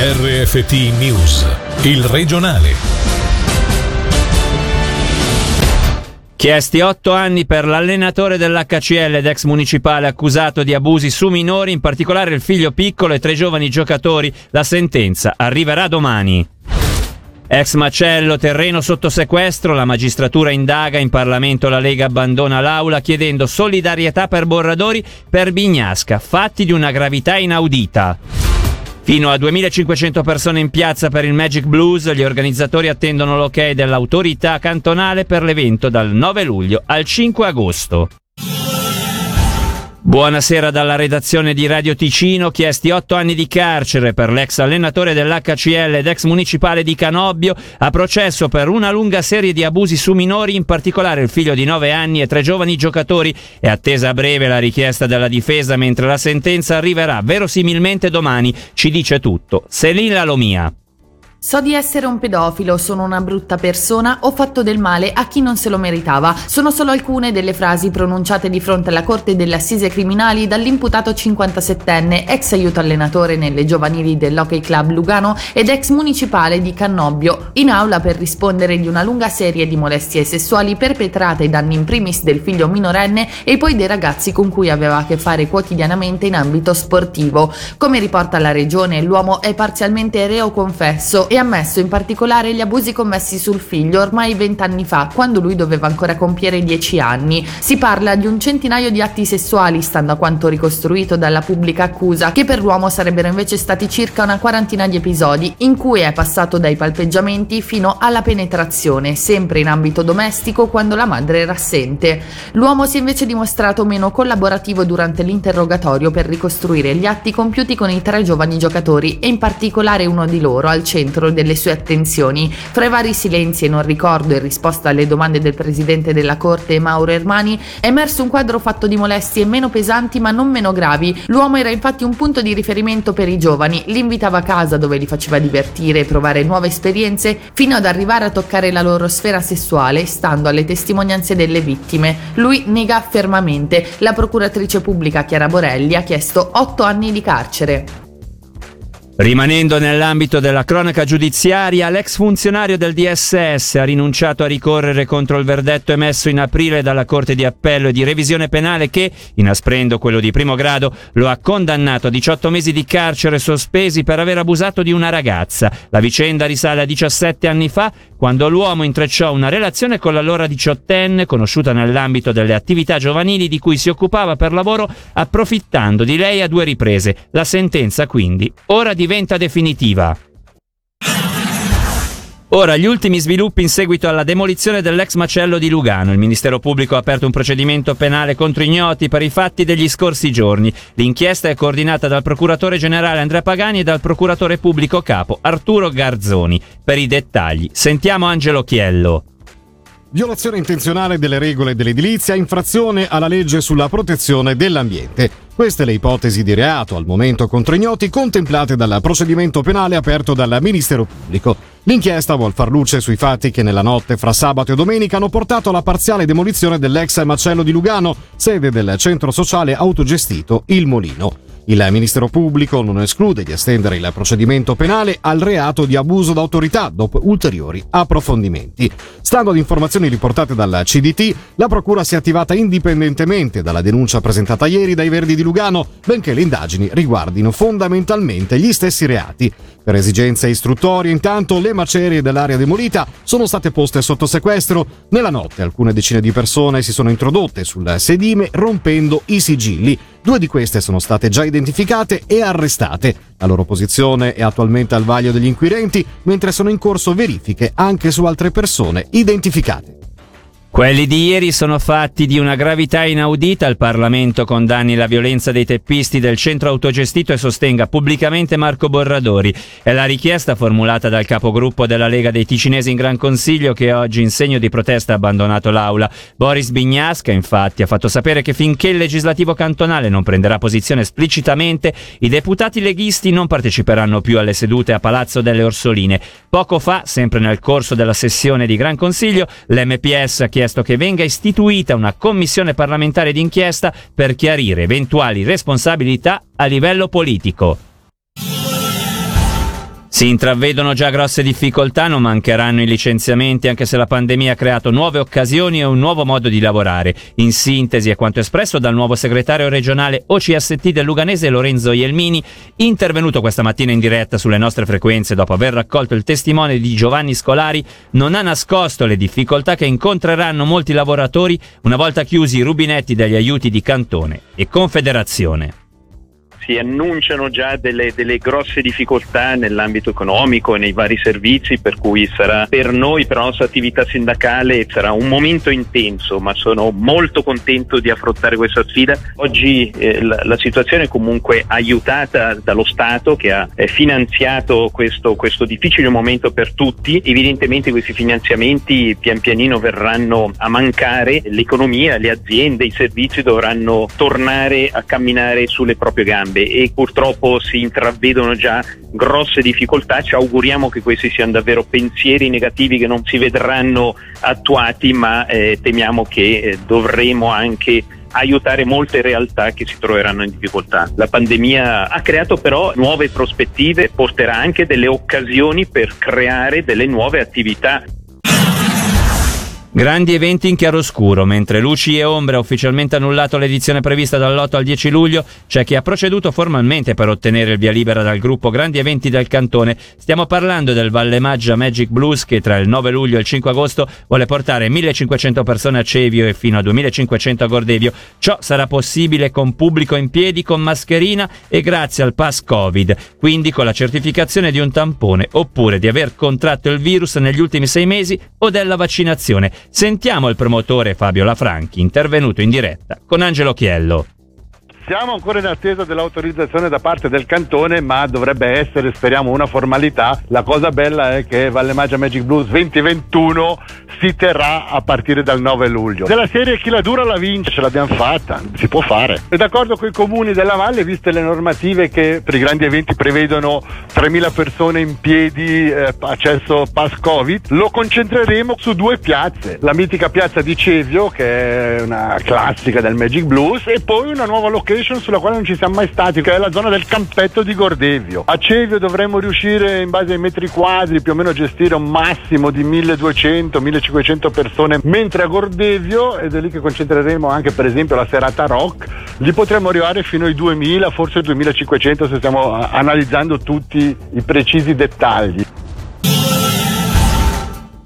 RFT News, il regionale. Chiesti otto anni per l'allenatore dell'HCL ed ex municipale accusato di abusi su minori, in particolare il figlio piccolo e tre giovani giocatori. La sentenza arriverà domani. Ex macello, terreno sotto sequestro, la magistratura indaga, in Parlamento la Lega abbandona l'aula chiedendo solidarietà per Borradori per Bignasca, fatti di una gravità inaudita. Fino a 2500 persone in piazza per il Magic Blues, gli organizzatori attendono l'ok dell'autorità cantonale per l'evento dal 9 luglio al 5 agosto. Buonasera dalla redazione di Radio Ticino, chiesti otto anni di carcere per l'ex allenatore dell'HCL ed ex municipale di Canobbio a processo per una lunga serie di abusi su minori, in particolare il figlio di nove anni e tre giovani giocatori. È attesa a breve la richiesta della difesa mentre la sentenza arriverà verosimilmente domani, ci dice tutto. Selina Lomia. So di essere un pedofilo, sono una brutta persona, ho fatto del male a chi non se lo meritava. Sono solo alcune delle frasi pronunciate di fronte alla Corte delle Assise Criminali dall'imputato 57enne, ex aiuto allenatore nelle giovanili dell'Hockey Club Lugano ed ex municipale di Cannobbio, in aula per rispondere di una lunga serie di molestie sessuali perpetrate ai danni in primis del figlio minorenne e poi dei ragazzi con cui aveva a che fare quotidianamente in ambito sportivo. Come riporta la regione, l'uomo è parzialmente reo confesso e ammesso in particolare gli abusi commessi sul figlio ormai vent'anni fa, quando lui doveva ancora compiere dieci anni. Si parla di un centinaio di atti sessuali, stando a quanto ricostruito dalla pubblica accusa, che per l'uomo sarebbero invece stati circa una quarantina di episodi, in cui è passato dai palpeggiamenti fino alla penetrazione, sempre in ambito domestico quando la madre era assente. L'uomo si è invece dimostrato meno collaborativo durante l'interrogatorio per ricostruire gli atti compiuti con i tre giovani giocatori e in particolare uno di loro al centro centro delle sue attenzioni. Fra i vari silenzi e non ricordo in risposta alle domande del presidente della Corte Mauro Ermani è emerso un quadro fatto di molestie meno pesanti ma non meno gravi. L'uomo era infatti un punto di riferimento per i giovani, li invitava a casa dove li faceva divertire e provare nuove esperienze fino ad arrivare a toccare la loro sfera sessuale stando alle testimonianze delle vittime. Lui nega fermamente. La procuratrice pubblica Chiara Borelli ha chiesto otto anni di carcere. Rimanendo nell'ambito della cronaca giudiziaria, l'ex funzionario del DSS ha rinunciato a ricorrere contro il verdetto emesso in aprile dalla Corte di Appello e di Revisione Penale che, inasprendo quello di primo grado, lo ha condannato a 18 mesi di carcere sospesi per aver abusato di una ragazza. La vicenda risale a 17 anni fa, quando l'uomo intrecciò una relazione con l'allora diciottenne, conosciuta nell'ambito delle attività giovanili di cui si occupava per lavoro, approfittando di lei a due riprese. La sentenza, quindi, ora di diventa definitiva. Ora, gli ultimi sviluppi in seguito alla demolizione dell'ex macello di Lugano. Il Ministero Pubblico ha aperto un procedimento penale contro ignoti per i fatti degli scorsi giorni. L'inchiesta è coordinata dal procuratore generale Andrea Pagani e dal procuratore pubblico capo Arturo Garzoni. Per i dettagli, sentiamo Angelo Chiello. Violazione intenzionale delle regole dell'edilizia, infrazione alla legge sulla protezione dell'ambiente. Queste le ipotesi di reato al momento contro ignoti contemplate dal procedimento penale aperto dal Ministero Pubblico. L'inchiesta vuol far luce sui fatti che nella notte fra sabato e domenica hanno portato alla parziale demolizione dell'ex macello di Lugano, sede del centro sociale autogestito Il Molino. Il Ministero Pubblico non esclude di estendere il procedimento penale al reato di abuso d'autorità dopo ulteriori approfondimenti. Stando ad informazioni riportate dalla CDT, la Procura si è attivata indipendentemente dalla denuncia presentata ieri dai Verdi di Lugano, benché le indagini riguardino fondamentalmente gli stessi reati. Per esigenze istruttorie, intanto, le macerie dell'area demolita sono state poste sotto sequestro. Nella notte alcune decine di persone si sono introdotte sul sedime rompendo i sigilli. Due di queste sono state già identificate e arrestate. La loro posizione è attualmente al vaglio degli inquirenti, mentre sono in corso verifiche anche su altre persone identificate. Quelli di ieri sono fatti di una gravità inaudita. Il Parlamento condanni la violenza dei teppisti del centro autogestito e sostenga pubblicamente Marco Borradori. È la richiesta formulata dal capogruppo della Lega dei Ticinesi in Gran Consiglio che oggi in segno di protesta ha abbandonato l'aula. Boris Bignasca infatti ha fatto sapere che finché il legislativo cantonale non prenderà posizione esplicitamente, i deputati leghisti non parteciperanno più alle sedute a Palazzo delle Orsoline. Poco fa, sempre nel corso della sessione di Gran Consiglio, l'MPS ha chiesto chiesto che venga istituita una commissione parlamentare d'inchiesta per chiarire eventuali responsabilità a livello politico. Si intravedono già grosse difficoltà, non mancheranno i licenziamenti anche se la pandemia ha creato nuove occasioni e un nuovo modo di lavorare. In sintesi è quanto espresso dal nuovo segretario regionale OCST del Luganese Lorenzo Ielmini, intervenuto questa mattina in diretta sulle nostre frequenze dopo aver raccolto il testimone di Giovanni Scolari, non ha nascosto le difficoltà che incontreranno molti lavoratori una volta chiusi i rubinetti degli aiuti di Cantone e Confederazione si annunciano già delle, delle, grosse difficoltà nell'ambito economico e nei vari servizi, per cui sarà per noi, per la nostra attività sindacale, sarà un momento intenso, ma sono molto contento di affrontare questa sfida. Oggi eh, la, la, situazione è comunque aiutata dallo Stato che ha eh, finanziato questo, questo difficile momento per tutti. Evidentemente questi finanziamenti pian pianino verranno a mancare, l'economia, le aziende, i servizi dovranno tornare a camminare sulle proprie gambe grande e purtroppo si intravedono già grosse difficoltà. Ci auguriamo che questi siano davvero pensieri negativi che non si vedranno attuati, ma eh, temiamo che eh, dovremo anche aiutare molte realtà che si troveranno in difficoltà. La pandemia ha creato però nuove prospettive, porterà anche delle occasioni per creare delle nuove attività. Grandi eventi in chiaroscuro, mentre Luci e Ombre ha ufficialmente annullato l'edizione prevista dall'8 al 10 luglio, c'è chi ha proceduto formalmente per ottenere il via libera dal gruppo Grandi Eventi del Cantone. Stiamo parlando del Valle Maggia Magic Blues che tra il 9 luglio e il 5 agosto vuole portare 1500 persone a Cevio e fino a 2500 a Gordevio. Ciò sarà possibile con pubblico in piedi, con mascherina e grazie al pass Covid, quindi con la certificazione di un tampone oppure di aver contratto il virus negli ultimi sei mesi o della vaccinazione. Sentiamo il promotore Fabio Lafranchi, intervenuto in diretta con Angelo Chiello. Siamo ancora in attesa dell'autorizzazione da parte del cantone, ma dovrebbe essere, speriamo, una formalità. La cosa bella è che Valle Magia Magic Blues 2021 si terrà a partire dal 9 luglio. Della serie chi la dura la vince, ce l'abbiamo fatta, si può fare. E d'accordo con i comuni della Valle, viste le normative che per i grandi eventi prevedono 3.000 persone in piedi, eh, accesso pass Covid, lo concentreremo su due piazze. La mitica piazza di Cevio, che è una classica del Magic Blues, e poi una nuova location sulla quale non ci siamo mai stati, che è la zona del campetto di Gordevio. A Cevio dovremmo riuscire in base ai metri quadri più o meno a gestire un massimo di 1200-1500 persone, mentre a Gordevio, ed è lì che concentreremo anche per esempio la serata rock, lì potremmo arrivare fino ai 2000, forse 2500 se stiamo analizzando tutti i precisi dettagli.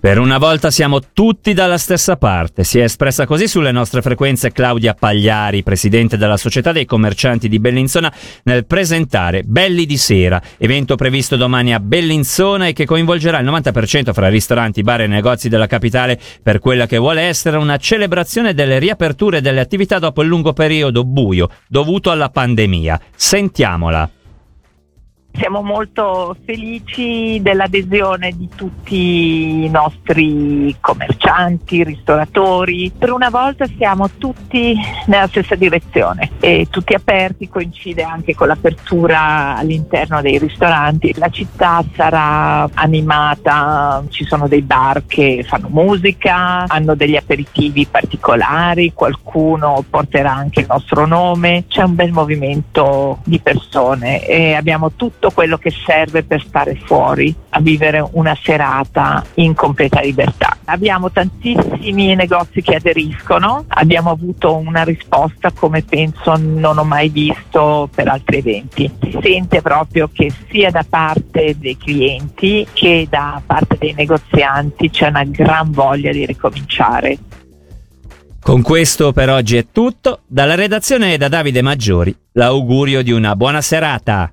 Per una volta siamo tutti dalla stessa parte. Si è espressa così sulle nostre frequenze Claudia Pagliari, presidente della Società dei Commercianti di Bellinzona, nel presentare Belli di Sera, evento previsto domani a Bellinzona e che coinvolgerà il 90% fra ristoranti, bar e negozi della capitale per quella che vuole essere una celebrazione delle riaperture delle attività dopo il lungo periodo buio dovuto alla pandemia. Sentiamola. Siamo molto felici dell'adesione di tutti i nostri commercianti, ristoratori. Per una volta siamo tutti nella stessa direzione e tutti aperti, coincide anche con l'apertura all'interno dei ristoranti. La città sarà animata, ci sono dei bar che fanno musica, hanno degli aperitivi particolari, qualcuno porterà anche il nostro nome, c'è un bel movimento di persone e abbiamo tutti tutto quello che serve per stare fuori a vivere una serata in completa libertà. Abbiamo tantissimi negozi che aderiscono, abbiamo avuto una risposta come penso non ho mai visto per altri eventi. Si sente proprio che sia da parte dei clienti che da parte dei negozianti c'è una gran voglia di ricominciare. Con questo per oggi è tutto. Dalla redazione e da Davide Maggiori, l'augurio di una buona serata